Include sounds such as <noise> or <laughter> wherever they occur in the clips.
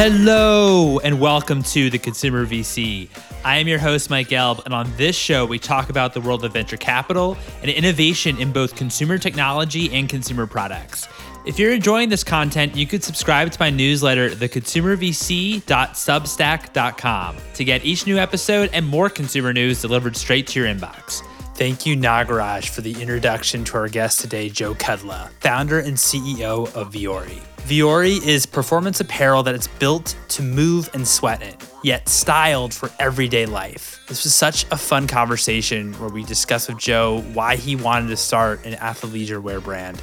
Hello, and welcome to the Consumer VC. I am your host, Mike Gelb, and on this show, we talk about the world of venture capital and innovation in both consumer technology and consumer products. If you're enjoying this content, you could subscribe to my newsletter, theconsumervc.substack.com, to get each new episode and more consumer news delivered straight to your inbox. Thank you, Nagraj, for the introduction to our guest today, Joe Kudla, founder and CEO of Vuori. Vuori is performance apparel that is built to move and sweat in, yet styled for everyday life. This was such a fun conversation where we discussed with Joe why he wanted to start an athleisure wear brand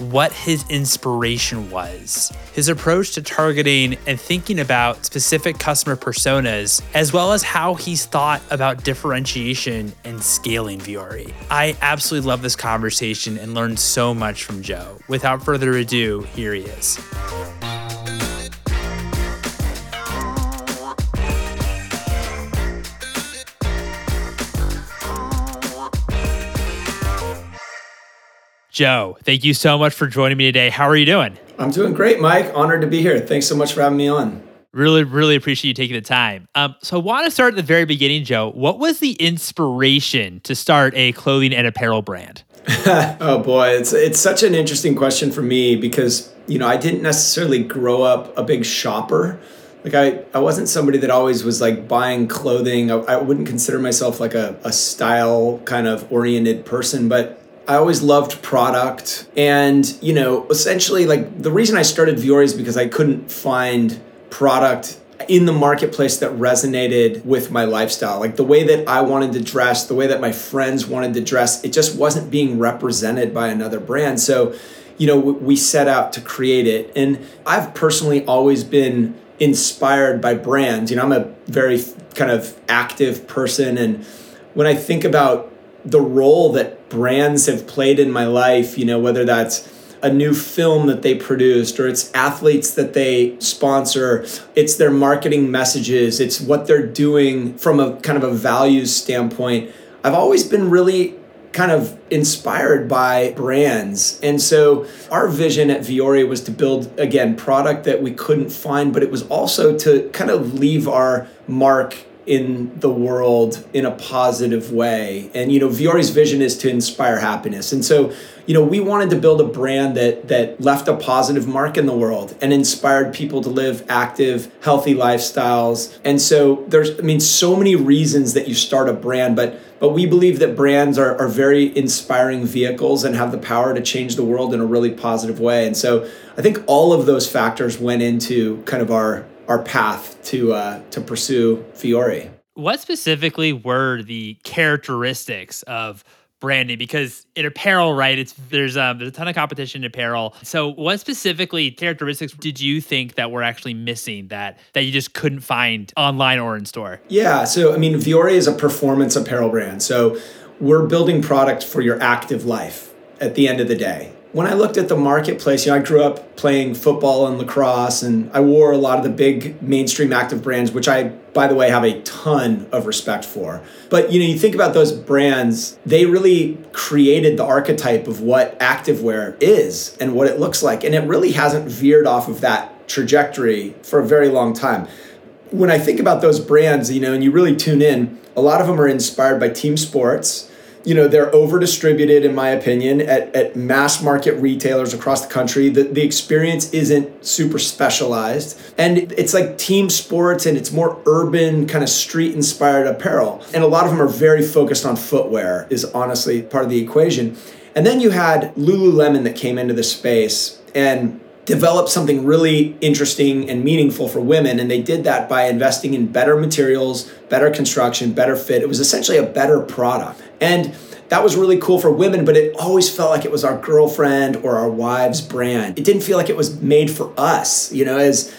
what his inspiration was, his approach to targeting and thinking about specific customer personas, as well as how he's thought about differentiation and scaling Vuori. I absolutely love this conversation and learned so much from Joe. Without further ado, here he is. Joe, thank you so much for joining me today. How are you doing? I'm doing great, Mike. Honored to be here. Thanks so much for having me on. Really, really appreciate you taking the time. Um, so, I want to start at the very beginning, Joe. What was the inspiration to start a clothing and apparel brand? <laughs> oh boy, it's it's such an interesting question for me because you know I didn't necessarily grow up a big shopper. Like I, I wasn't somebody that always was like buying clothing. I, I wouldn't consider myself like a, a style kind of oriented person, but I always loved product. And, you know, essentially, like the reason I started Vuori is because I couldn't find product in the marketplace that resonated with my lifestyle. Like the way that I wanted to dress, the way that my friends wanted to dress, it just wasn't being represented by another brand. So, you know, we set out to create it. And I've personally always been inspired by brands. You know, I'm a very kind of active person. And when I think about the role that brands have played in my life, you know, whether that's a new film that they produced or it's athletes that they sponsor, it's their marketing messages, it's what they're doing from a kind of a values standpoint. I've always been really kind of inspired by brands. And so our vision at Vuori was to build again product that we couldn't find, but it was also to kind of leave our mark in the world in a positive way. And you know, Vuori's vision is to inspire happiness. And so, you know, we wanted to build a brand that that left a positive mark in the world and inspired people to live active, healthy lifestyles. And so there's I mean so many reasons that you start a brand, but but we believe that brands are, are very inspiring vehicles and have the power to change the world in a really positive way. And so I think all of those factors went into kind of our our path to uh, to pursue Vuori. What specifically were the characteristics of branding? Because in apparel, right, it's there's um, there's a ton of competition in apparel. So, what specifically characteristics did you think that were actually missing that that you just couldn't find online or in store? Yeah, so I mean, Vuori is a performance apparel brand. So we're building product for your active life at the end of the day when I looked at the marketplace, you know, I grew up playing football and lacrosse, and I wore a lot of the big mainstream active brands, which I, by the way, have a ton of respect for. But you know, you think about those brands, they really created the archetype of what activewear is and what it looks like, and it really hasn't veered off of that trajectory for a very long time. When I think about those brands, you know, and you really tune in, a lot of them are inspired by team sports you know they're over distributed in my opinion at, at mass market retailers across the country. The, the experience isn't super specialized. And it's like team sports and it's more urban kind of street inspired apparel. And a lot of them are very focused on footwear is honestly part of the equation. And then you had lululemon that came into the space and develop something really interesting and meaningful for women. And they did that by investing in better materials, better construction, better fit. It was essentially a better product. And that was really cool for women, but it always felt like it was our girlfriend or our wife's brand. It didn't feel like it was made for us, you know, as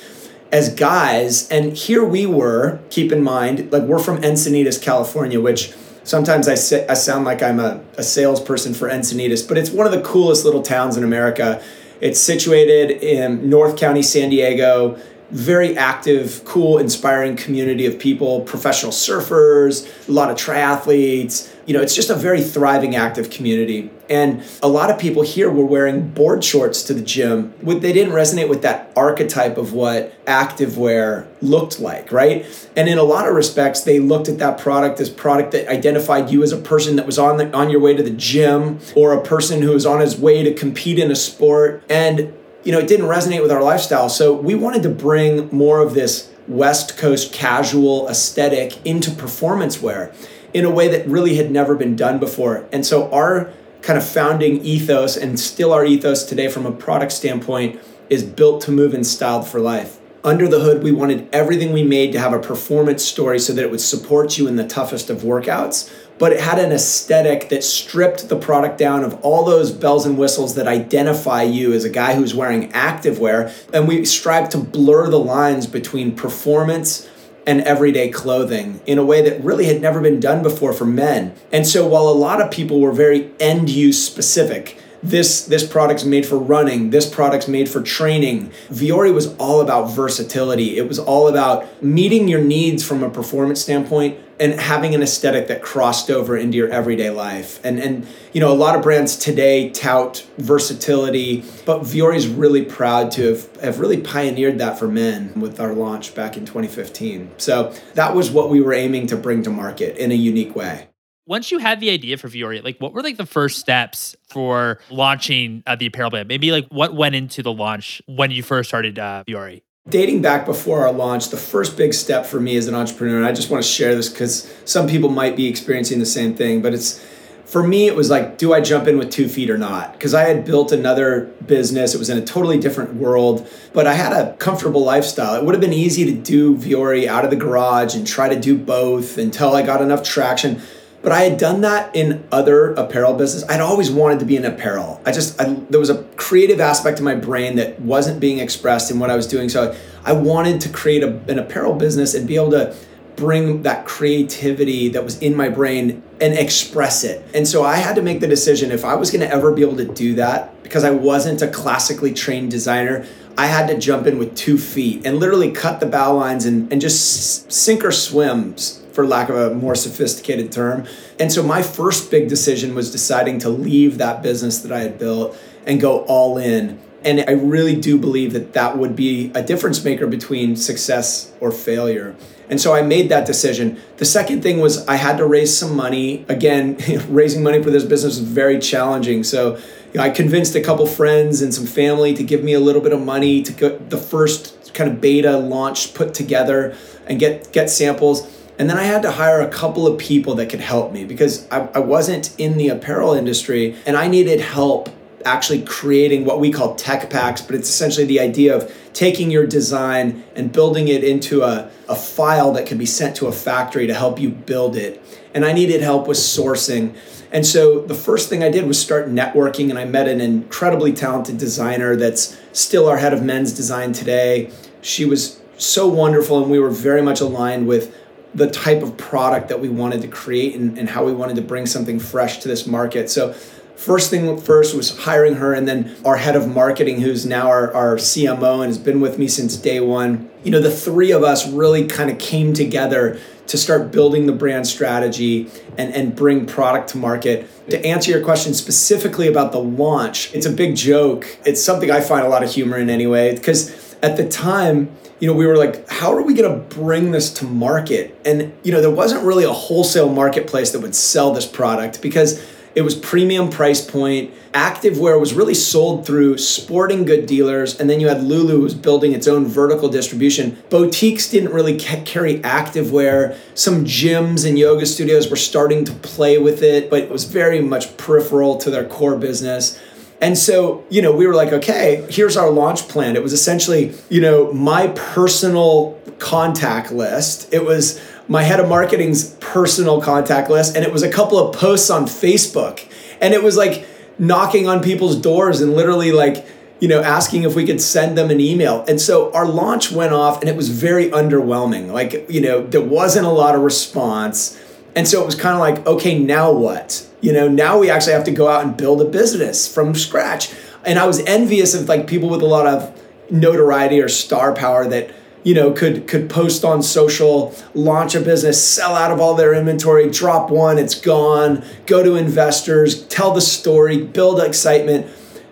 as guys. And here we were, keep in mind, like we're from Encinitas, California, which sometimes I, say, I sound like I'm a, a salesperson for Encinitas, but it's one of the coolest little towns in America it's situated in North County, San Diego. Very active, cool, inspiring community of people, professional surfers, a lot of triathletes. You know, it's just a very thriving, active community. And a lot of people here were wearing board shorts to the gym. They didn't resonate with that archetype of what activewear looked like, right? And in a lot of respects, they looked at that product as product that identified you as a person that was on the, on your way to the gym or a person who was on his way to compete in a sport. And you know, it didn't resonate with our lifestyle. So we wanted to bring more of this West Coast casual aesthetic into performance wear in a way that really had never been done before. And so our kind of founding ethos and still our ethos today from a product standpoint is built to move and styled for life. Under the hood, we wanted everything we made to have a performance story so that it would support you in the toughest of workouts, but it had an aesthetic that stripped the product down of all those bells and whistles that identify you as a guy who's wearing activewear. And we strive to blur the lines between performance and everyday clothing in a way that really had never been done before for men. And so while a lot of people were very end use specific, this this product's made for running this product's made for training Vuori was all about versatility it was all about meeting your needs from a performance standpoint and having an aesthetic that crossed over into your everyday life and and you know a lot of brands today tout versatility but Vuori is really proud to have, have really pioneered that for men with our launch back in 2015 so that was what we were aiming to bring to market in a unique way once you had the idea for Vuori, like what were like the first steps for launching uh, the apparel brand? Maybe like what went into the launch when you first started uh, Vuori? Dating back before our launch, the first big step for me as an entrepreneur, and I just want to share this because some people might be experiencing the same thing, but it's for me, it was like, do I jump in with two feet or not? Because I had built another business. It was in a totally different world, but I had a comfortable lifestyle. It would have been easy to do Vuori out of the garage and try to do both until I got enough traction. But I had done that in other apparel business. I'd always wanted to be in apparel. I just I, there was a creative aspect to my brain that wasn't being expressed in what I was doing. So I wanted to create a, an apparel business and be able to bring that creativity that was in my brain and express it. And so I had to make the decision if I was going to ever be able to do that because I wasn't a classically trained designer, I had to jump in with two feet and literally cut the bow lines and, and just sink or swim for lack of a more sophisticated term. And so my first big decision was deciding to leave that business that I had built and go all in. And I really do believe that that would be a difference maker between success or failure. And so I made that decision. The second thing was I had to raise some money. Again, <laughs> raising money for this business was very challenging. So you know, I convinced a couple friends and some family to give me a little bit of money to get the first kind of beta launch put together and get get samples and then I had to hire a couple of people that could help me because I, I wasn't in the apparel industry and I needed help actually creating what we call tech packs, but it's essentially the idea of taking your design and building it into a, a file that can be sent to a factory to help you build it. And I needed help with sourcing. And so the first thing I did was start networking, and I met an incredibly talented designer that's still our head of men's design today. She was so wonderful, and we were very much aligned with the type of product that we wanted to create and, and how we wanted to bring something fresh to this market. So first thing first was hiring her and then our head of marketing who's now our, our cmo and has been with me since day one. You know the three of us really kind of came together to start building the brand strategy and, and bring product to market. To answer your question specifically about the launch it's a big joke. It's something i find a lot of humor in anyway because at the time you know, we were like, how are we going to bring this to market? And, you know, there wasn't really a wholesale marketplace that would sell this product because it was premium price point. Activewear was really sold through sporting good dealers, and then you had Lulu was building its own vertical distribution. Boutiques didn't really carry activewear. Some gyms and yoga studios were starting to play with it, but it was very much peripheral to their core business. And so, you know, we were like, okay, here's our launch plan. It was essentially, you know, my personal contact list. It was my head of marketing's personal contact list, and it was a couple of posts on Facebook. And it was like knocking on people's doors and literally like, you know, asking if we could send them an email. And so our launch went off and it was very underwhelming. Like, you know, there wasn't a lot of response. And so it was kind of like, okay, now what? You know, now we actually have to go out and build a business from scratch. And I was envious of like people with a lot of notoriety or star power that you know could could post on social launch a business sell out of all their inventory drop one it's gone go to investors tell the story build excitement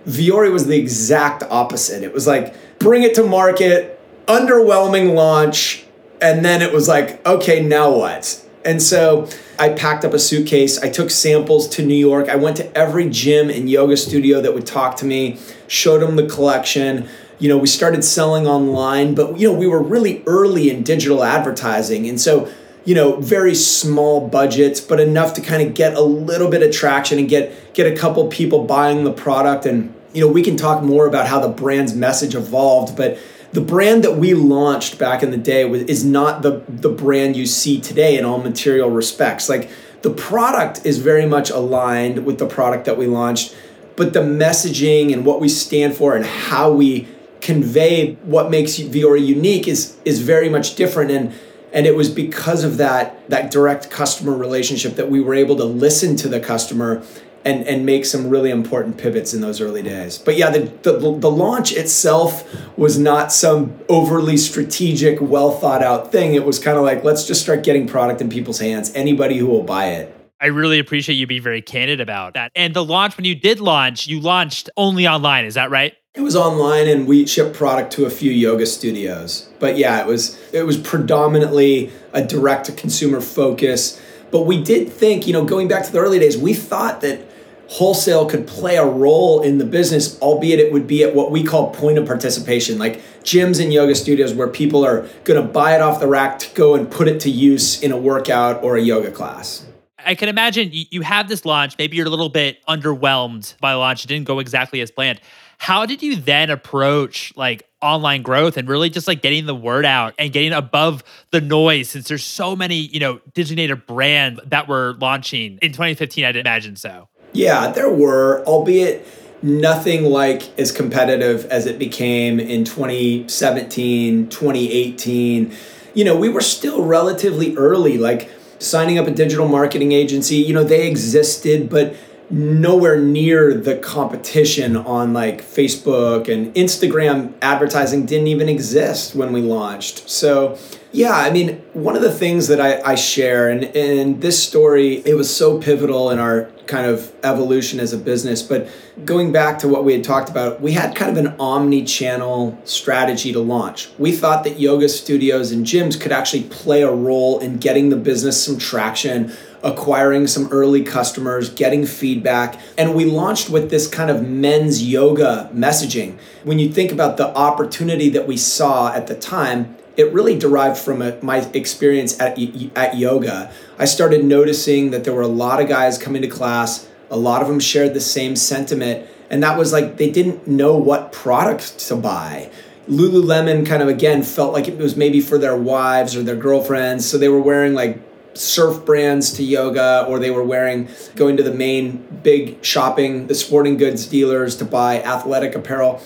Vuori was the exact opposite it was like bring it to market underwhelming launch and then it was like okay now what and so I packed up a suitcase. I took samples to New York. I went to every gym and yoga studio that would talk to me, showed them the collection. You know, we started selling online, but you know, we were really early in digital advertising. And so, you know, very small budgets, but enough to kind of get a little bit of traction and get get a couple people buying the product and you know, we can talk more about how the brand's message evolved, but the brand that we launched back in the day was, is not the the brand you see today in all material respects. Like the product is very much aligned with the product that we launched, but the messaging and what we stand for and how we convey what makes Vuori unique is is very much different and and it was because of that that direct customer relationship that we were able to listen to the customer and and make some really important pivots in those early days. But yeah, the the, the launch itself was not some overly strategic, well thought out thing. It was kind of like let's just start getting product in people's hands. Anybody who will buy it. I really appreciate you being very candid about that. And the launch, when you did launch, you launched only online. Is that right? It was online, and we shipped product to a few yoga studios. But yeah, it was it was predominantly a direct to consumer focus. But we did think, you know, going back to the early days, we thought that wholesale could play a role in the business, albeit it would be at what we call point of participation, like gyms and yoga studios where people are going to buy it off the rack to go and put it to use in a workout or a yoga class. I can imagine you have this launch, maybe you're a little bit underwhelmed by the launch, it didn't go exactly as planned. How did you then approach like online growth and really just like getting the word out and getting above the noise since there's so many, you know, designated brands that were launching in 2015, I'd imagine so. Yeah, there were, albeit nothing like as competitive as it became in 2017, 2018. You know, we were still relatively early, like signing up a digital marketing agency, you know, they existed, but nowhere near the competition on like Facebook and Instagram advertising didn't even exist when we launched. So, yeah, I mean, one of the things that I, I share, and, and this story, it was so pivotal in our kind of evolution as a business. But going back to what we had talked about, we had kind of an omni channel strategy to launch. We thought that yoga studios and gyms could actually play a role in getting the business some traction acquiring some early customers, getting feedback. And we launched with this kind of men's yoga messaging. When you think about the opportunity that we saw at the time, it really derived from a, my experience at, at yoga. I started noticing that there were a lot of guys coming to class, a lot of them shared the same sentiment. And that was like they didn't know what product to buy. Lululemon kind of again felt like it was maybe for their wives or their girlfriends. So they were wearing like surf brands to yoga or they were wearing going to the main big shopping the sporting goods dealers to buy athletic apparel.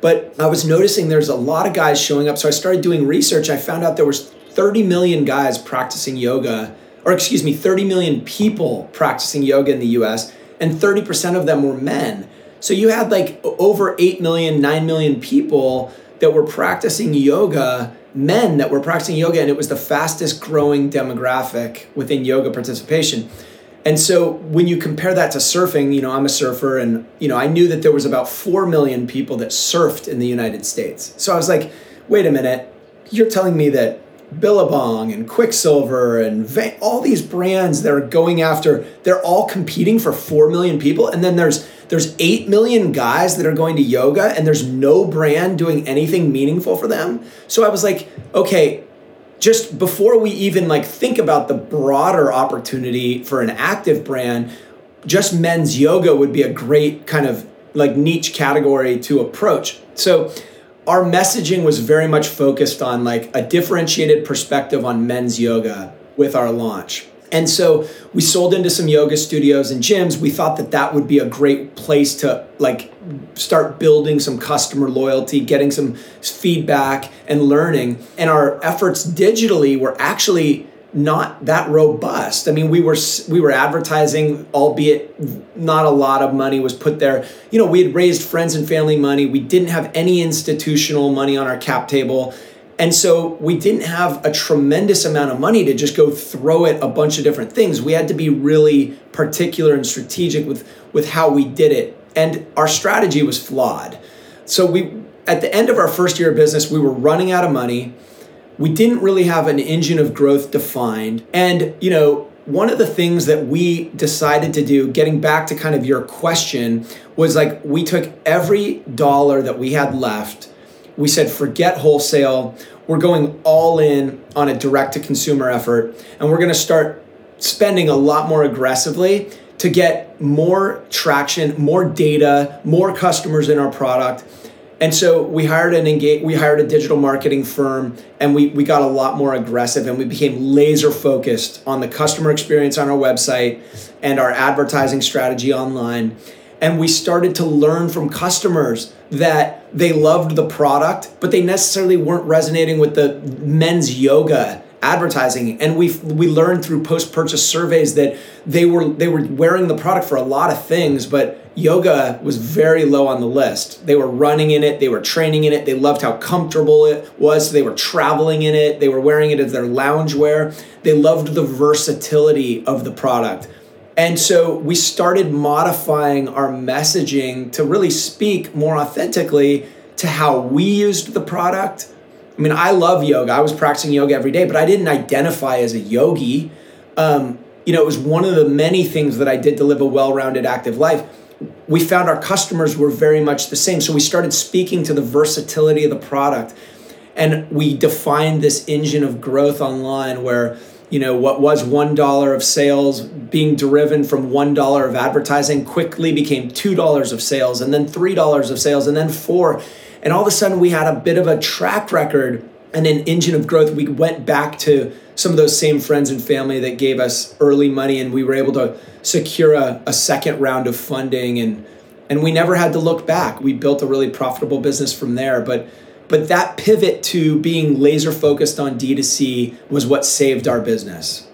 But i was noticing there's a lot of guys showing up so i started doing research. I found out there was 30 million guys practicing yoga or excuse me 30 million people practicing yoga in the us and 30% of them were men. So you had like over 8 million 9 million people that were practicing yoga men that were practicing yoga, and it was the fastest growing demographic within yoga participation. And so when you compare that to surfing, you know, I'm a surfer and, you know, I knew that there was about 4 million people that surfed in the United States. So I was like, wait a minute, you're telling me that Billabong and Quiksilver and Va- all these brands that are going after, they're all competing for 4 million people. And then there's there's 8 million guys that are going to yoga and there's no brand doing anything meaningful for them. So I was like, okay, just before we even like think about the broader opportunity for an active brand, just men's yoga would be a great kind of like niche category to approach. So our messaging was very much focused on like a differentiated perspective on men's yoga with our launch. And so we sold into some yoga studios and gyms. We thought that that would be a great place to like start building some customer loyalty, getting some feedback and learning. And our efforts digitally were actually not that robust. I mean, we were we were advertising, albeit not a lot of money was put there. You know, we had raised friends and family money. We didn't have any institutional money on our cap table And so we didn't have a tremendous amount of money to just go throw at a bunch of different things. We had to be really particular and strategic with, with how we did it. And our strategy was flawed. So we at the end of our first year of business, we were running out of money. We didn't really have an engine of growth defined. And, you know, one of the things that we decided to do, getting back to kind of your question, was like we took every dollar that we had left we said, forget wholesale. We're going all in on a direct to consumer effort, and we're going to start spending a lot more aggressively to get more traction, more data, more customers in our product. And so we hired an engage, we hired a digital marketing firm and we, we got a lot more aggressive and we became laser focused on the customer experience on our website and our advertising strategy online. And we started to learn from customers that they loved the product, but they necessarily weren't resonating with the men's yoga advertising. And we we learned through post purchase surveys that they were they were wearing the product for a lot of things but yoga was very low on the list. They were running in it they were training in it they loved how comfortable it was they were traveling in it they were wearing it as their lounge wear they loved the versatility of the product and so we started modifying our messaging to really speak more authentically to how we used the product. I mean, I love yoga. I was practicing yoga every day, but I didn't identify as a yogi. Um, you know, it was one of the many things that I did to live a well rounded, active life. We found our customers were very much the same. So we started speaking to the versatility of the product. And we defined this engine of growth online where you know what was one dollar of sales being driven from one dollar of advertising quickly became two dollars of sales and then three dollars of sales and then four. And all of a sudden we had a bit of a track record and an engine of growth. We went back to some of those same friends and family that gave us early money and we were able to secure a, a second round of funding. And and we never had to look back. We built a really profitable business from there. But but that pivot to being laser focused on D2C was what saved our business.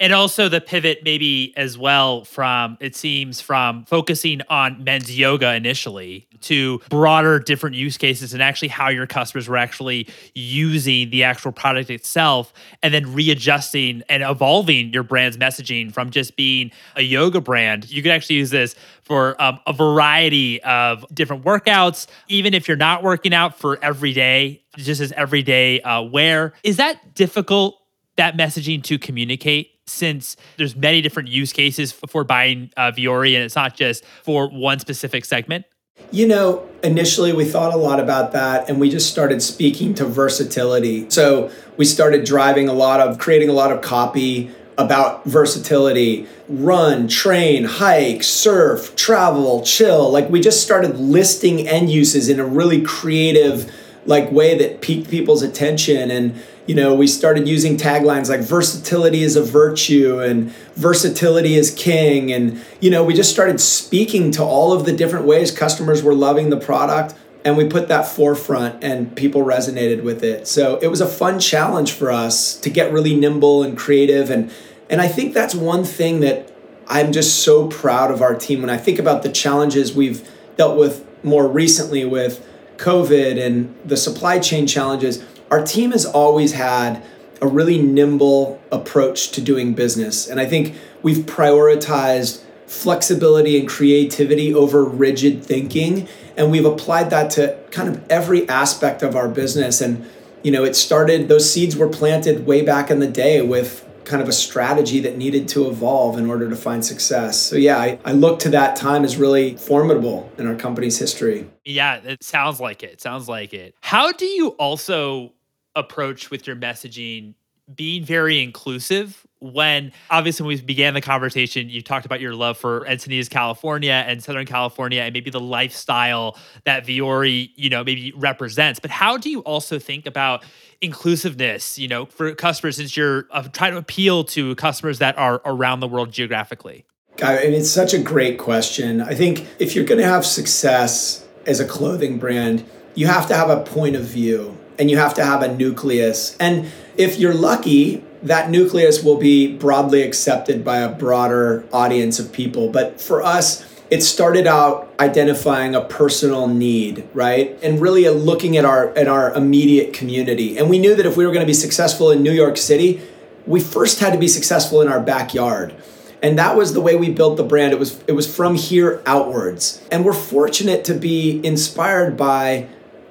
And also the pivot, maybe as well, from it seems from focusing on men's yoga initially to broader, different use cases and actually how your customers were actually using the actual product itself, and then readjusting and evolving your brand's messaging from just being a yoga brand. You could actually use this for um, a variety of different workouts, even if you're not working out for every day, just as everyday uh, wear. Is that difficult? That messaging to communicate since there's many different use cases for buying uh, Vuori and it's not just for one specific segment? You know, initially we thought a lot about that and we just started speaking to versatility. So we started driving a lot of, creating a lot of copy about versatility run, train, hike, surf, travel, chill. Like we just started listing end uses in a really creative like way that piqued people's attention and you know, we started using taglines like versatility is a virtue and versatility is king. And, you know, we just started speaking to all of the different ways customers were loving the product. And we put that forefront and people resonated with it. So it was a fun challenge for us to get really nimble and creative. And, and I think that's one thing that I'm just so proud of our team. When I think about the challenges we've dealt with more recently with COVID and the supply chain challenges, our team has always had a really nimble approach to doing business. And I think we've prioritized flexibility and creativity over rigid thinking. And we've applied that to kind of every aspect of our business. And, you know, it started, those seeds were planted way back in the day with kind of a strategy that needed to evolve in order to find success. So yeah, I, I look to that time as really formidable in our company's history. Yeah, it sounds like it. Sounds like it. How do you also approach with your messaging being very inclusive. When obviously when we began the conversation you talked about your love for encinitas california and southern california and maybe the lifestyle that vuori you know maybe represents. But how do you also think about inclusiveness you know for customers since you're uh, trying to appeal to customers that are around the world geographically? I mean, it's such a great question. I think if you're going to have success as a clothing brand, you have to have a point of view and you have to have a nucleus. And if you're lucky, that nucleus will be broadly accepted by a broader audience of people. But for us, it started out identifying a personal need, right? And really looking at our at our immediate community. And we knew that if we were going to be successful in New York City, we first had to be successful in our backyard. And that was the way we built the brand. It was it was from here outwards. And we're fortunate to be inspired by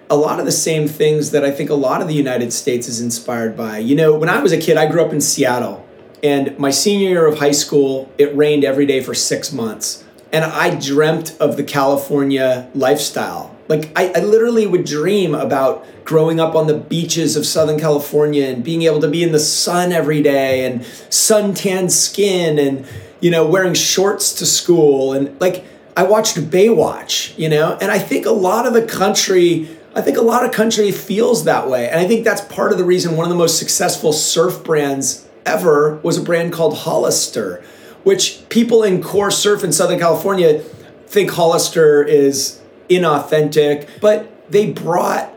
a lot of the same things that I think a lot of the United States is inspired by. You know, when I was a kid, I grew up in Seattle. And my senior year of high school, it rained every day for six months. And I dreamt of the California lifestyle. Like, I, I, literally would dream about growing up on the beaches of Southern California and being able to be in the sun every day and suntan skin and, you know, wearing shorts to school. And like, I watched Baywatch, you know, and I think a lot of the country I think a lot of country feels that way. And I think that's part of the reason one of the most successful surf brands ever was a brand called Hollister, which people in core surf in Southern California think Hollister is inauthentic, but they brought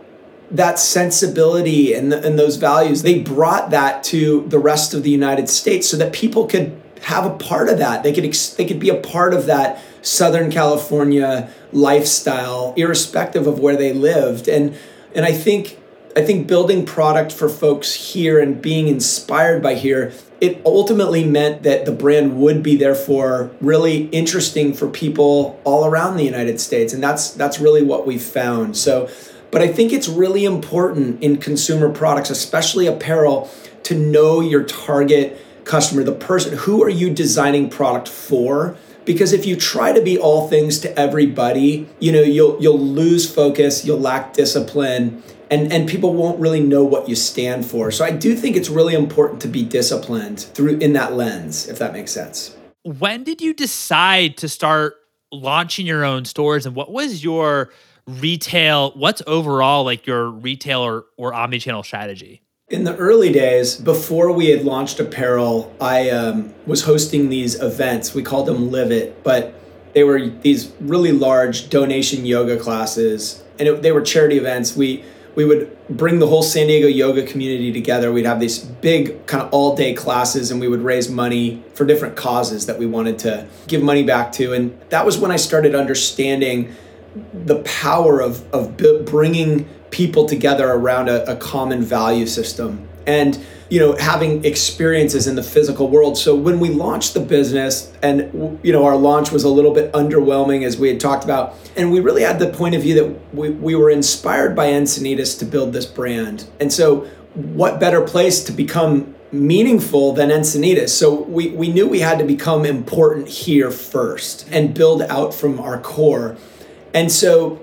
that sensibility and, the, and those values, they brought that to the rest of the United States so that people could have a part of that. They could they could be a part of that Southern California lifestyle, irrespective of where they lived. And and I think I think building product for folks here and being inspired by here, it ultimately meant that the brand would be therefore really interesting for people all around the United States. And that's that's really what we've found. So but I think it's really important in consumer products, especially apparel, to know your target customer, the person who are you designing product for? Because if you try to be all things to everybody you know you'll you'll lose focus you'll lack discipline and and people won't really know what you stand for. So i do think it's really important to be disciplined through in that lens if that makes sense. When did you decide to start launching your own stores and what was your retail what's overall like your retail or, or omni-channel strategy in the early days, before we had launched apparel, I um, was hosting these events. We called them Live It, but they were these really large donation yoga classes, and it, they were charity events. We we would bring the whole San Diego yoga community together. We'd have these big kind of all day classes, and we would raise money for different causes that we wanted to give money back to. And that was when I started understanding the power of of bringing people together around a, a common value system. And you know having experiences in the physical world. So when we launched the business and you know our launch was a little bit underwhelming as we had talked about and we really had the point of view that we, we were inspired by encinitas to build this brand. And so what better place to become meaningful than encinitas? So we, we knew we had to become important here first and build out from our core. And so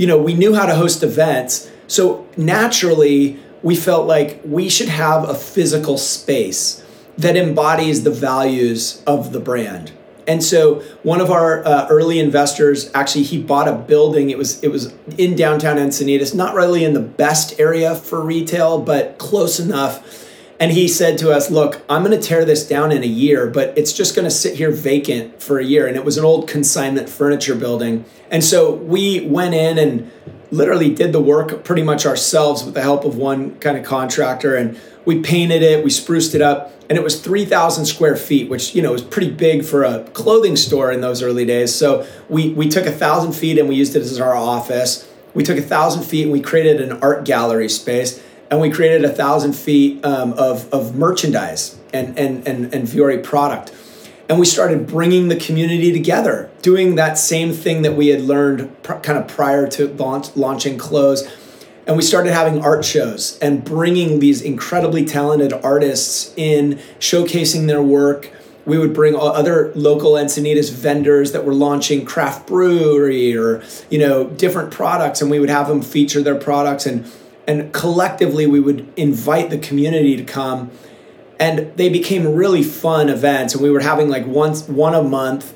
you know, we knew how to host events. So naturally, we felt like we should have a physical space that embodies the values of the brand. And so one of our uh, early investors actually he bought a building. It was it was in downtown Encinitas, not really in the best area for retail, but close enough and he said to us, Look, I'm going to tear this down in a year, but it's just going to sit here vacant for a year. And it was an old consignment furniture building. And so we went in and literally did the work pretty much ourselves with the help of one kind of contractor. And we painted it, we spruced it up, and it was 3,000 square feet, which, you know, was pretty big for a clothing store in those early days. So we, we took a thousand feet and we used it as our office. We took a thousand feet and we created an art gallery space and we created a thousand feet um, of, of merchandise and, and, and, and Vuori product. And we started bringing the community together, doing that same thing that we had learned pr- kind of prior to launch, launching clothes. And we started having art shows and bringing these incredibly talented artists in, showcasing their work. We would bring other local Encinitas vendors that were launching craft brewery or you know different products, and we would have them feature their products and and collectively we would invite the community to come. And they became really fun events and we were having like once one a month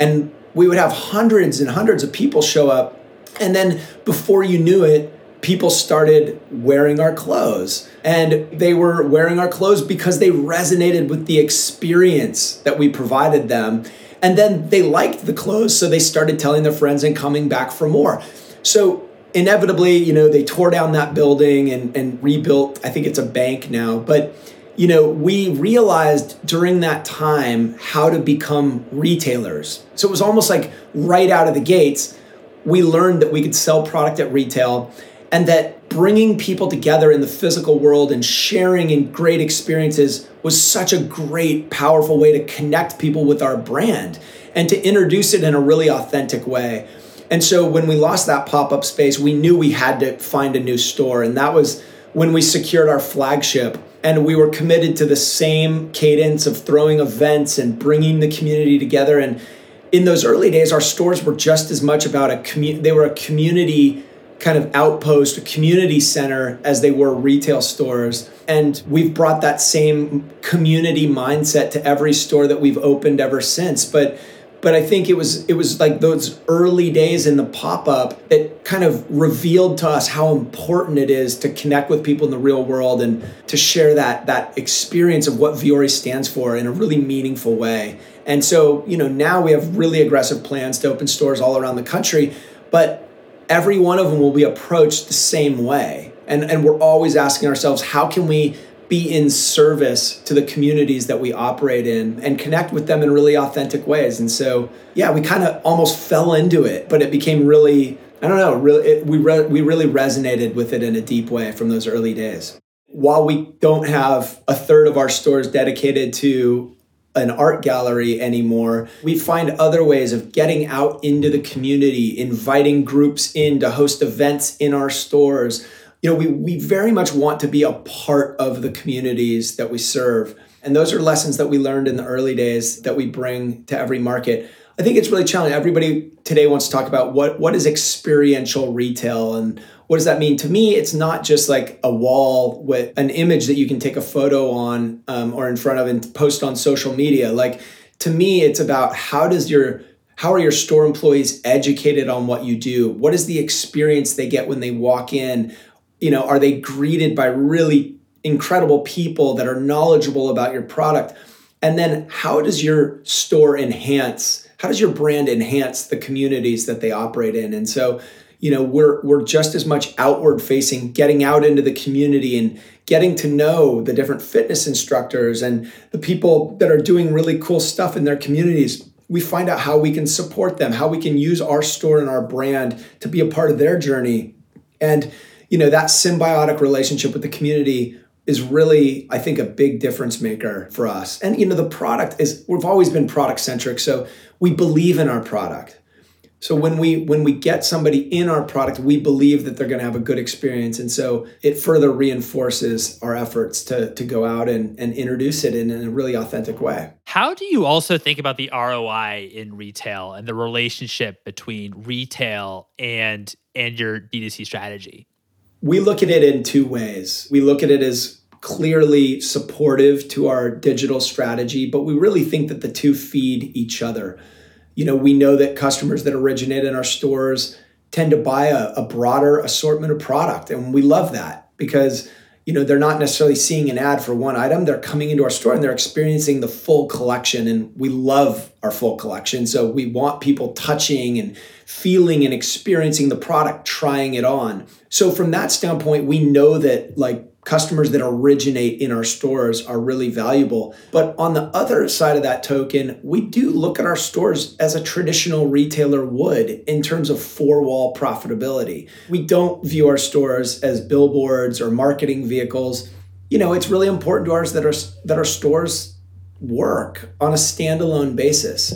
and we would have hundreds and hundreds of people show up. And then before you knew it people started wearing our clothes. And they were wearing our clothes because they resonated with the experience that we provided them. And then they liked the clothes so they started telling their friends and coming back for more. So inevitably, you know, they tore down that building and, and rebuilt, I think it's a bank now, but you know, we realized during that time how to become retailers. So it was almost like right out of the gates, we learned that we could sell product at retail and that bringing people together in the physical world and sharing in great experiences was such a great, powerful way to connect people with our brand and to introduce it in a really authentic way. And so when we lost that pop up space, we knew we had to find a new store. And that was when we secured our flagship and we were committed to the same cadence of throwing events and bringing the community together. And in those early days our stores were just as much about a community they were a community kind of outpost a community center as they were retail stores. And we've brought that same community mindset to every store that we've opened ever since. But but I think it was it was like those early days in the pop up that kind of revealed to us how important it is to connect with people in the real world and to share that that experience of what Vuori stands for in a really meaningful way. And so, you know, now we have really aggressive plans to open stores all around the country, but every one of them will be approached the same way. And and we're always asking ourselves how can we be in service to the communities that we operate in and connect with them in really authentic ways. And so, yeah, we kind of almost fell into it, but it became really, I don't know, really, it, we, re- we really resonated with it in a deep way from those early days. While we don't have a third of our stores dedicated to an art gallery anymore. We find other ways of getting out into the community, inviting groups in to host events in our stores, you know, we, we very much want to be a part of the communities that we serve. And those are lessons that we learned in the early days that we bring to every market. I think it's really challenging. Everybody today wants to talk about what, what is experiential retail and what does that mean? To me, it's not just like a wall with an image that you can take a photo on um, or in front of and post on social media. Like to me, it's about how does your how are your store employees educated on what you do? What is the experience they get when they walk in? You know are they greeted by really incredible people that are knowledgeable about your product? And then how does your store enhance how does your brand enhance the communities that they operate in? And so you know we're we're just as much outward facing getting out into the community and getting to know the different fitness instructors and the people that are doing really cool stuff in their communities. We find out how we can support them how we can use our store and our brand to be a part of their journey. And you know that symbiotic relationship with the community is really i think a big difference maker for us. And you know the product is we've always been product centric so we believe in our product. So when we when we get somebody in our product we believe that they're going to have a good experience and so it further reinforces our efforts to to go out and, and introduce it in, in a really authentic way. How do you also think about the roi in retail and the relationship between retail and and your d2c strategy we look at it in two ways. We look at it as clearly supportive to our digital strategy, but we really think that the two feed each other. You know, we know that customers that originate in our stores tend to buy a, a broader assortment of product, and we love that because you know they're not necessarily seeing an ad for one item they're coming into our store and they're experiencing the full collection and we love our full collection so we want people touching and feeling and experiencing the product trying it on so from that standpoint we know that like customers that originate in our stores are really valuable. But on the other side of that token, we do look at our stores as a traditional retailer would in terms of four wall profitability. We don't view our stores as billboards or marketing vehicles. You know, it's really important to us that our, that our stores work on a standalone basis.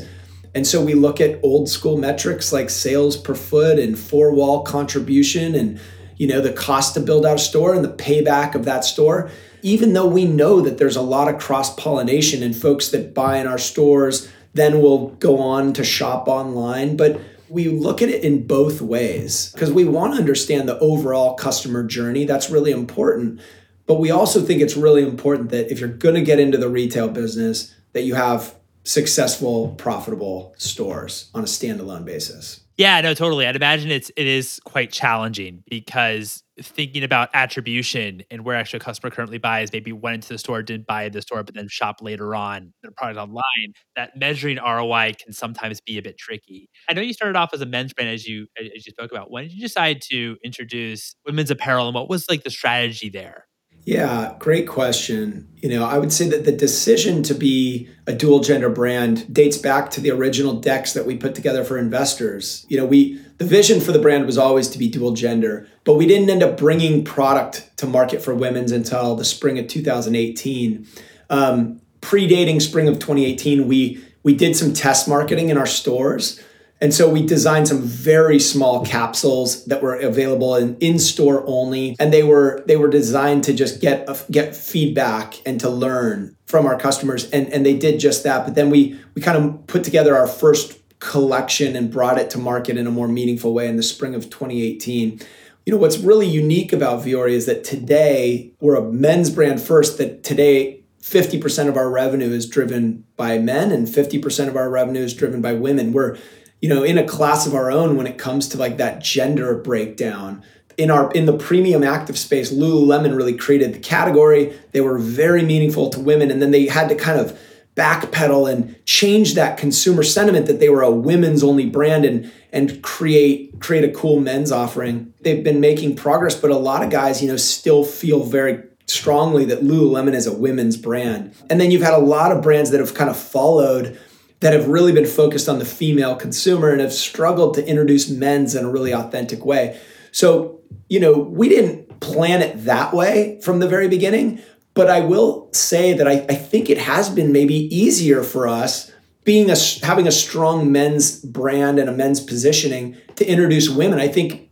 And so we look at old school metrics like sales per foot and four wall contribution and you know, the cost to build out a store and the payback of that store, even though we know that there's a lot of cross pollination and folks that buy in our stores then will go on to shop online. But we look at it in both ways because we want to understand the overall customer journey. That's really important. But we also think it's really important that if you're going to get into the retail business, that you have successful, profitable stores on a standalone basis. Yeah, no, totally. I'd imagine it's it is quite challenging because thinking about attribution and where actually a customer currently buys, maybe went into the store, didn't buy at the store, but then shop later on their product online. That measuring ROI can sometimes be a bit tricky. I know you started off as a men's brand as you as you spoke about. When did you decide to introduce women's apparel and what was like the strategy there? Yeah, great question. You know, I would say that the decision to be a dual gender brand dates back to the original decks that we put together for investors. You know, we the vision for the brand was always to be dual gender, but we didn't end up bringing product to market for women's until the spring of 2018. Um, predating spring of 2018, we we did some test marketing in our stores and so we designed some very small capsules that were available in, in store only, and they were they were designed to just get a, get feedback and to learn from our customers, and and they did just that. But then we we kind of put together our first collection and brought it to market in a more meaningful way in the spring of 2018. You know what's really unique about Vuori is that today we're a men's brand first. That today 50% of our revenue is driven by men and 50% of our revenue is driven by women. We're you know in a class of our own when it comes to like that gender breakdown. In our in the premium active space lululemon really created the category. They were very meaningful to women and then they had to kind of backpedal and change that consumer sentiment that they were a women's only brand and and create create a cool men's offering. They've been making progress but a lot of guys you know still feel very strongly that lululemon is a women's brand. And then you've had a lot of brands that have kind of followed that have really been focused on the female consumer and have struggled to introduce men's in a really authentic way. So, you know, we didn't plan it that way from the very beginning, but I will say that I, I think it has been maybe easier for us being a having a strong men's brand and a men's positioning to introduce women. I think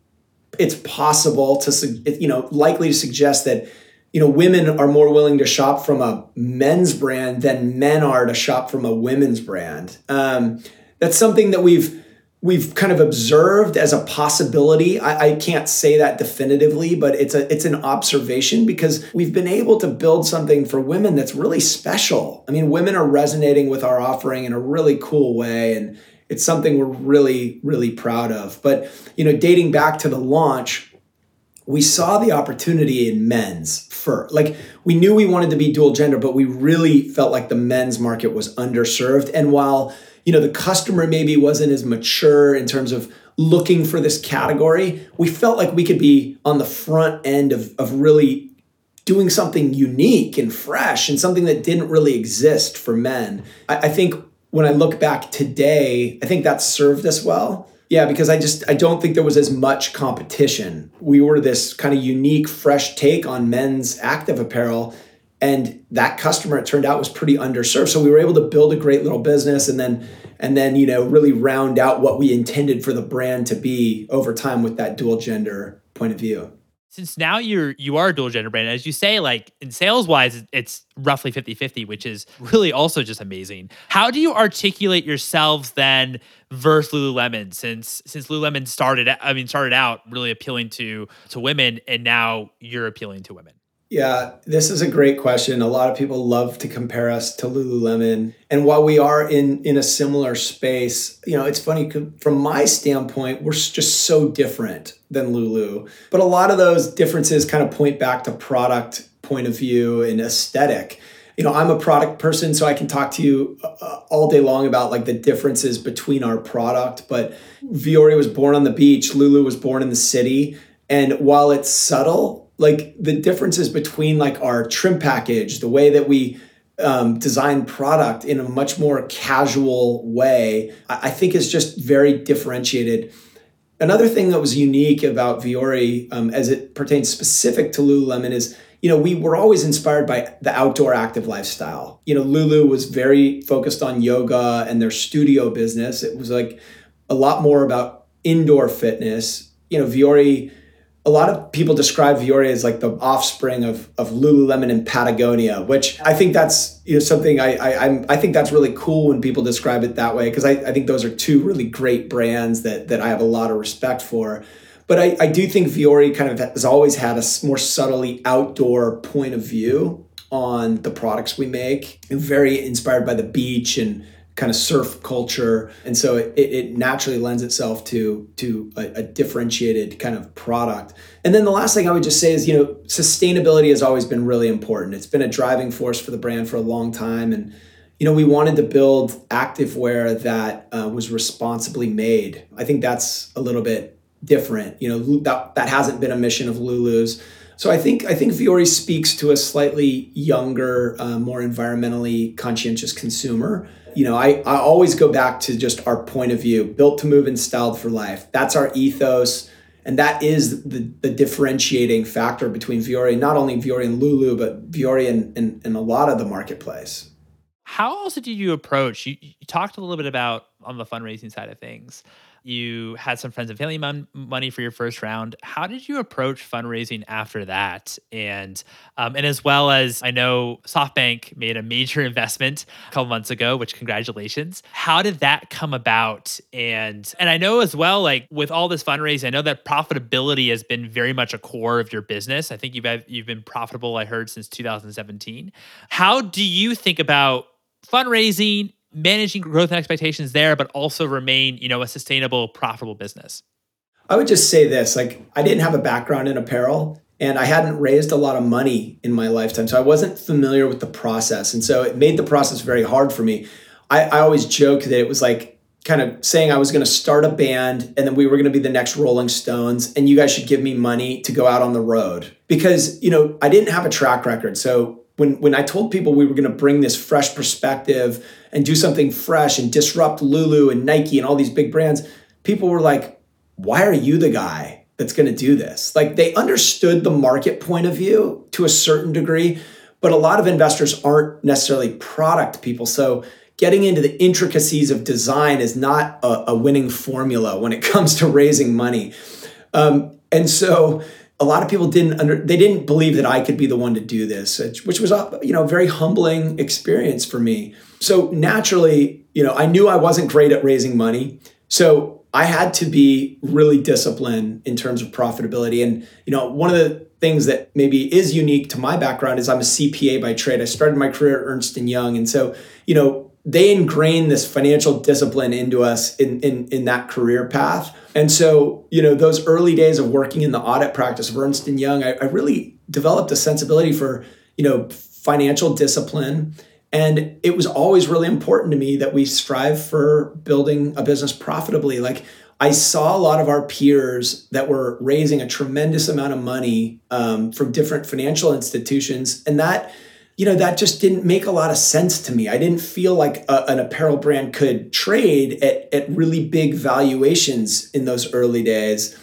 it's possible to you know likely to suggest that you know, women are more willing to shop from a men's brand than men are to shop from a women's brand. Um, that's something that we've we've kind of observed as a possibility. I, I, can't say that definitively, but it's a it's an observation because we've been able to build something for women that's really special. I mean, women are resonating with our offering in a really cool way, and it's something we're really really proud of. But you know, dating back to the launch we saw the opportunity in men's for like we knew we wanted to be dual gender but we really felt like the men's market was underserved. And while you know the customer maybe wasn't as mature in terms of looking for this category we felt like we could be on the front end of, of really doing something unique and fresh and something that didn't really exist for men. I, I think when i look back today i think that served us well yeah, because I just I don't think there was as much competition. We were this kind of unique, fresh take on men's active apparel, and that customer it turned out was pretty underserved. So we were able to build a great little business, and then and then you know really round out what we intended for the brand to be over time with that dual gender point of view since now you're you are a dual gender brand as you say like in sales wise it's roughly 50-50 which is really also just amazing. How do you articulate yourselves then versus lululemon since since lululemon started i mean started out really appealing to to women and now you're appealing to women yeah, this is a great question. A lot of people love to compare us to Lululemon. And while we are in in a similar space, you know, it's funny from my standpoint, we're just so different than Lulu. But a lot of those differences kind of point back to product point of view and aesthetic. You know, I'm a product person, so I can talk to you uh, all day long about like the differences between our product. But Vuori was born on the beach, Lulu was born in the city. And while it's subtle, like the differences between like our trim package, the way that we um, design product in a much more casual way, I, I think is just very differentiated. Another thing that was unique about Vuori um, as it pertains specific to Lululemon is, you know, we were always inspired by the outdoor active lifestyle. You know, Lulu was very focused on yoga and their studio business. It was like a lot more about indoor fitness. You know, Vuori a lot of people describe Vuori as like the offspring of, of Lululemon and Patagonia, which I think that's you know something I I I'm, i think that's really cool when people describe it that way because I, I think those are two really great brands that that I have a lot of respect for. But I, I do think Vuori kind of has always had a more subtly outdoor point of view on the products we make, and very inspired by the beach and kind of surf culture. And so it, it naturally lends itself to to a, a, differentiated kind of product. And then the last thing i would just say is you know sustainability has always been really important. It's been a driving force for the brand for a long time. And you know we wanted to build activewear that uh, was responsibly made. I think that's a little bit different you know that that hasn't been a mission of lulu's. So I think I think Vuori speaks to a slightly younger, uh, more environmentally conscientious consumer. You know, I, I always go back to just our point of view, built to move and styled for life. That's our ethos. And that is the, the differentiating factor between Vuori, not only Vuori and Lulu, but Vuori and, and, and a lot of the marketplace. How else did you approach? You, you talked a little bit about on the fundraising side of things you had some friends and family mon- money for your first round. How did you approach fundraising after that? And um, and as well as I know SoftBank made a major <laughs> investment a couple months ago, which congratulations. How did that come about? And and I know as well, like with all this fundraising, I know that profitability has been very much a core of your business. I think you've you've been profitable. I heard since 2017. How do you think about fundraising managing growth and expectations there, but also remain, you know, a sustainable, profitable business? I would just say this like, I didn't have a background in apparel and I hadn't raised a lot of money in my lifetime. So I wasn't familiar with the process. And so it made the process very hard for me. I, I always joke that it was like kind of saying I was going to start a band and then we were going to be the next Rolling Stones and you guys should give me money to go out on the road because, you know, I didn't have a track record. So when when I told people we were going to bring this fresh perspective and do something fresh and disrupt Lulu and Nike and all these big brands, people were like, "Why are you the guy that's going to do this?" Like they understood the market point of view to a certain degree, but a lot of investors aren't necessarily product people. So getting into the intricacies of design is not a, a winning formula when it <laughs> comes to raising money. Um, and so a lot of people didn't under they didn't believe that I could be the one to do this, which was a you know very humbling experience for me. So naturally, you know, I knew I wasn't great at raising money, so I had to be really disciplined in terms of profitability. And you know, one of the things that maybe is unique to my background is I'm a CPA by trade. I started my career at Ernst and Young, and so you know they ingrained this financial discipline into us in, in, in that career path. And so, you know, those early days of working in the audit practice of Ernst & Young, I, I really developed a sensibility for, you know, financial discipline. And it was always really important to me that we strive for building a business profitably. Like I saw a lot of our peers that were raising a tremendous amount of money um, from different financial institutions. And that you know, that just didn't make a lot of sense to me. I didn't feel like a, an apparel brand could trade at, at really big valuations in those early days.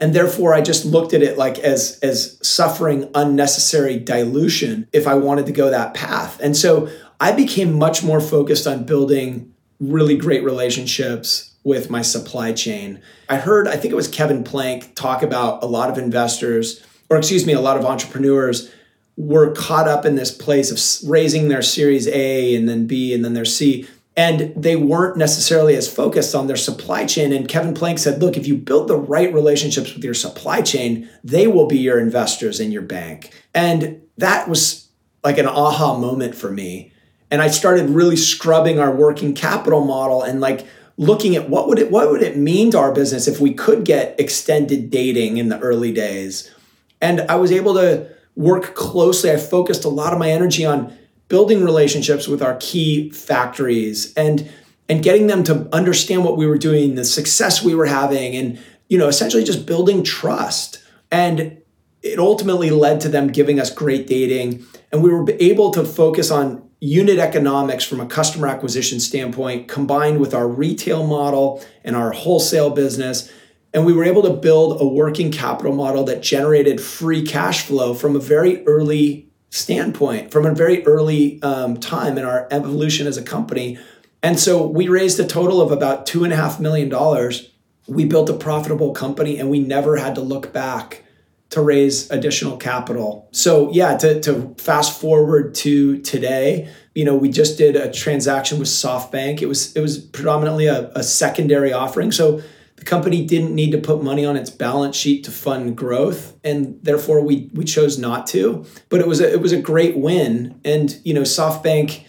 And therefore, I just looked at it like as, as suffering unnecessary dilution if I wanted to go that path. And so I became much more focused on building really great relationships with my supply chain. I heard, I think it was Kevin Plank talk about a lot of investors, or excuse me, a lot of entrepreneurs were caught up in this place of raising their series A and then B and then their C. And they weren't necessarily as focused on their supply chain. And Kevin Plank said, look, if you build the right relationships with your supply chain, they will be your investors in your bank. And that was like an aha moment for me. And I started really scrubbing our working capital model and like looking at what would it what would it mean to our business if we could get extended dating in the early days. And I was able to work closely. I focused a lot of my energy on building relationships with our key factories and and getting them to understand what we were doing, the success we were having, and you know, essentially just building trust. And it ultimately led to them giving us great dating, and we were able to focus on unit economics from a customer acquisition standpoint, combined with our retail model and our wholesale business and we were able to build a working capital model that generated free cash flow from a very early standpoint, from a very early um, time in our evolution as a company. And so we raised a total of about two and a half million dollars. We built a profitable company and we never had to look back to raise additional capital. So yeah, to, to fast forward to today, you know, we just did a transaction with SoftBank. It was it was predominantly a, a secondary offering. So the company didn't need to put money on its balance sheet to fund growth, and therefore we we chose not to. But it was a, it was a great win, and you know SoftBank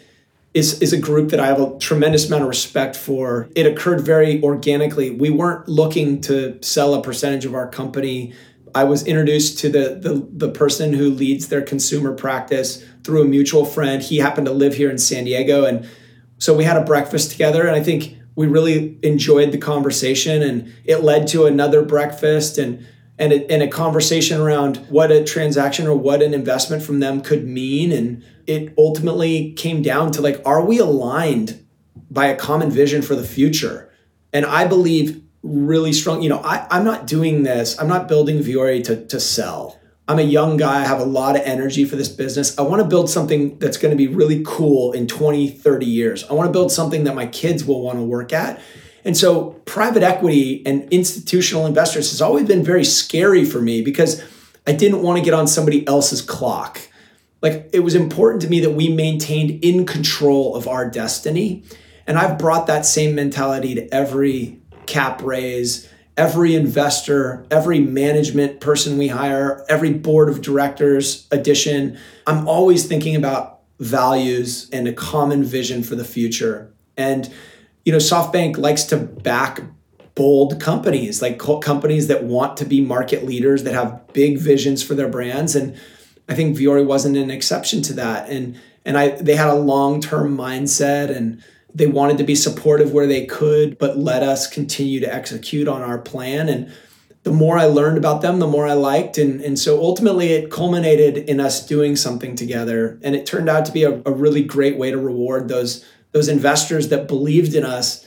is is a group that I have a tremendous amount of respect for. It occurred very organically. We weren't looking to sell a percentage of our company. I was introduced to the, the the person who leads their consumer practice through a mutual friend. He happened to live here in San Diego, and so we had a breakfast together. And I think we really enjoyed the conversation and it led to another breakfast and and a, and a conversation around what a transaction or what an investment from them could mean. And it ultimately came down to like, are we aligned by a common vision for the future? And I believe really strong, you know, I, I'm not doing this, I'm not building Vuori to, to sell. I'm a young guy, I have a lot of energy for this business. I want to build something that's going to be really cool in 20, 30 years. I want to build something that my kids will want to work at. And so private equity and institutional investors has always been very scary for me because I didn't want to get on somebody else's clock. Like it was important to me that we maintained in control of our destiny. And I've brought that same mentality to every cap raise, every investor, every management person we hire, every board of directors addition. I'm always thinking about values and a common vision for the future. And, you know, SoftBank likes to back bold companies, like companies that want to be market leaders, that have big visions for their brands. And I think Vuori wasn't an exception to that. And and I they had a long-term mindset and they wanted to be supportive where they could, but let us continue to execute on our plan. And the more I learned about them, the more I liked. And, and so ultimately, it culminated in us doing something together. And it turned out to be a, a really great way to reward those, those investors that believed in us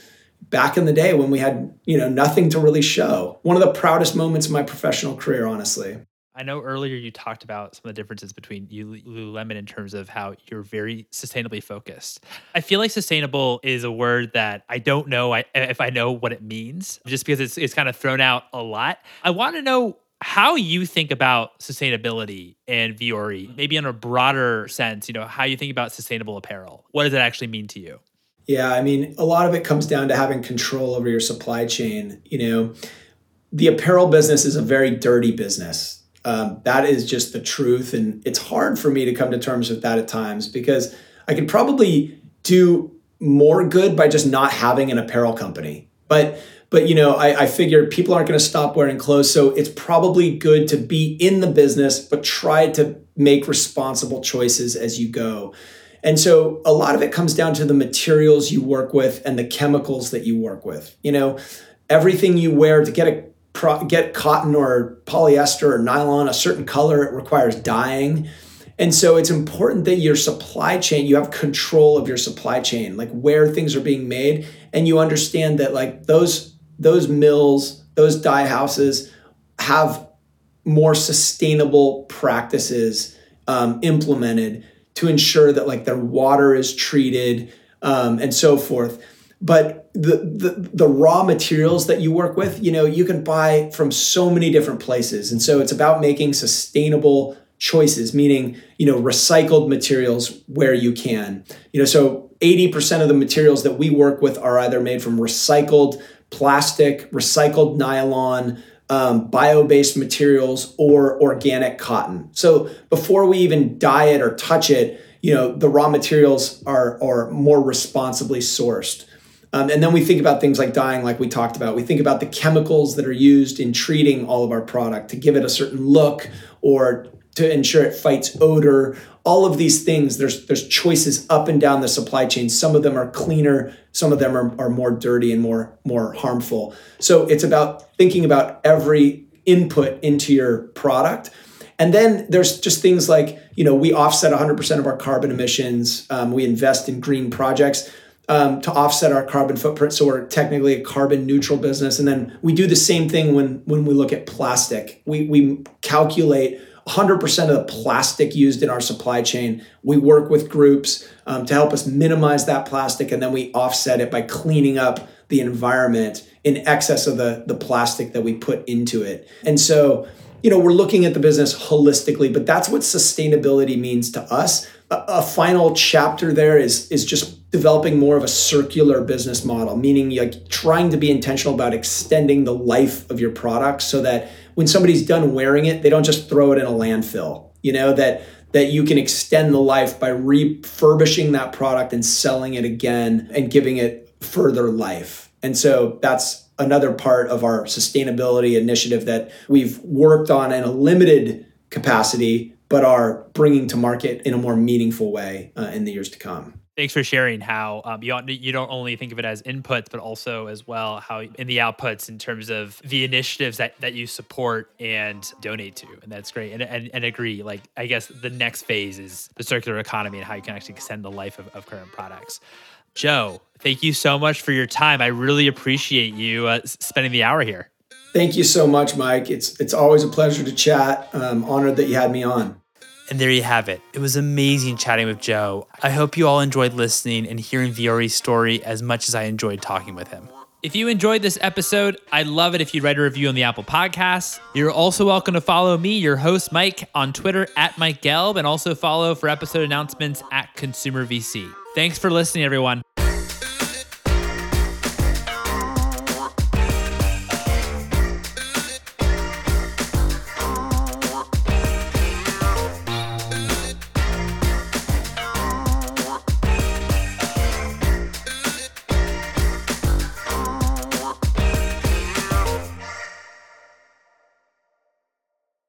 back in the day when we had you know nothing to really show one of the proudest moments of my professional career honestly I know earlier you talked about some of the differences between you Lululemon in terms of how you're very sustainably focused. I feel like sustainable is a word that I don't know if I know what it means, just because it's it's kind of thrown out a lot. I want to know how you think about sustainability and Vuori, mm-hmm. maybe in a broader sense. You know how you think about sustainable apparel. What does it actually mean to you? Yeah, I mean, a lot of it comes down to having control over your supply chain. You know, the apparel business is a very dirty business um, that is just the truth. And it's hard for me to come to terms with that at times because I could probably do more good by just not having an apparel company. But but you know, I, I figure people aren't going to stop wearing clothes, so it's probably good to be in the business, but try to make responsible choices as you go. And so a lot of it comes down to the materials you work with and the chemicals that you work with. You know, everything you wear to get a pro- get cotton or polyester or nylon a certain color, it requires dyeing. And so it's important that your supply chain, you have control of your supply chain, like where things are being made, and you understand that like those those mills, those dye houses have more sustainable practices um, implemented to ensure that like their water is treated um, and so forth but the, the the raw materials that you work with you know you can buy from so many different places. And so it's about making sustainable choices meaning you know recycled materials where you can. You know so 80% of the materials that we work with are either made from recycled plastic recycled nylon um, bio-based materials or organic cotton. So before we even dye it or touch it you know the raw materials are are more responsibly sourced um, and then we think about things like dyeing, like we talked about. We think about the chemicals that are used in treating all of our product to give it a certain look or to ensure it fights odor. All of these things, there's there's choices up and down the supply chain. Some of them are cleaner, some of them are, are more dirty and more more harmful. So it's about thinking about every input into your product. And then there's just things like, you know, we offset 100% of our carbon emissions. Um, we invest in green projects um, to offset our carbon footprint. So we're technically a carbon neutral business. And then we do the same thing when when we look at plastic. We we calculate 100% of the plastic used in our supply chain. We work with groups um, to help us minimize that plastic, and then we offset it by cleaning up the environment in excess of the the plastic that we put into it. And so you know we're looking at the business holistically but that's what sustainability means to us a, final chapter there is is just developing more of a circular business model meaning like trying to be intentional about extending the life of your product so that when somebody's done wearing it they don't just throw it in a landfill you know that that you can extend the life by refurbishing that product and selling it again and giving it further life. And so that's another part of our sustainability initiative that we've worked on in a limited capacity, but are bringing to market in a more meaningful way uh, in the years to come. Thanks for sharing how um, you, you don't only think of it as inputs, but also as well how in the outputs in terms of the initiatives that, that you support and donate to. And that's great. And, and, and agree, like, I guess the next phase is the circular economy and how you can actually extend the life of, of current products. Joe, thank you so much for your time. I really appreciate you uh, spending the hour here. Thank you so much, Mike. It's it's always a pleasure to chat. I'm honored that you had me on. And there you have it. It was amazing chatting with Joe. I hope you all enjoyed listening and hearing Vuori's story as much as I enjoyed talking with him. If you enjoyed this episode, I'd love it if you'd write a review on the Apple Podcasts. You're also welcome to follow me, your host, Mike, on Twitter at Mike Gelb, and also follow for episode announcements at Consumer VC. Thanks for listening, everyone.